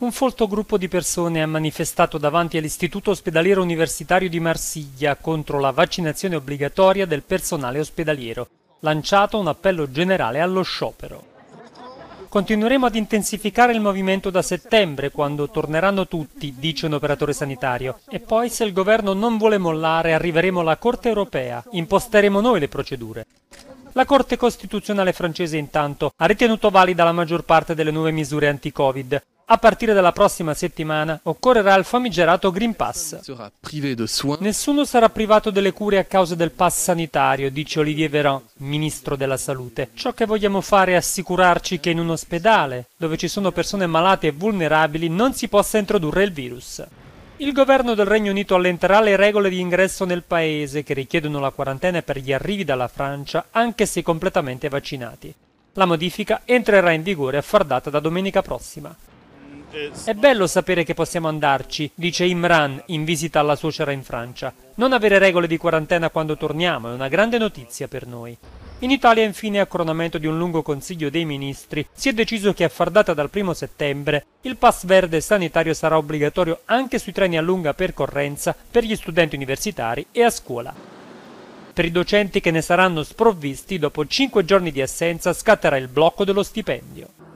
Un folto gruppo di persone ha manifestato davanti all'Istituto ospedaliero universitario di Marsiglia contro la vaccinazione obbligatoria del personale ospedaliero, lanciato un appello generale allo sciopero. Continueremo ad intensificare il movimento da settembre, quando torneranno tutti, dice un operatore sanitario. E poi, se il governo non vuole mollare, arriveremo alla Corte europea. Imposteremo noi le procedure. La Corte Costituzionale francese intanto ha ritenuto valida la maggior parte delle nuove misure anti-Covid. A partire dalla prossima settimana occorrerà il famigerato Green Pass. Nessuno sarà privato delle cure a causa del pass sanitario, dice Olivier Véran, ministro della Salute. Ciò che vogliamo fare è assicurarci che in un ospedale, dove ci sono persone malate e vulnerabili, non si possa introdurre il virus. Il governo del Regno Unito allenterà le regole di ingresso nel paese che richiedono la quarantena per gli arrivi dalla Francia, anche se completamente vaccinati. La modifica entrerà in vigore a far data da domenica prossima. È bello sapere che possiamo andarci, dice Imran in visita alla suocera in Francia. Non avere regole di quarantena quando torniamo è una grande notizia per noi. In Italia, infine, a coronamento di un lungo consiglio dei ministri, si è deciso che a far data dal 1 settembre il pass verde sanitario sarà obbligatorio anche sui treni a lunga percorrenza per gli studenti universitari e a scuola. Per i docenti che ne saranno sprovvisti, dopo 5 giorni di assenza scatterà il blocco dello stipendio.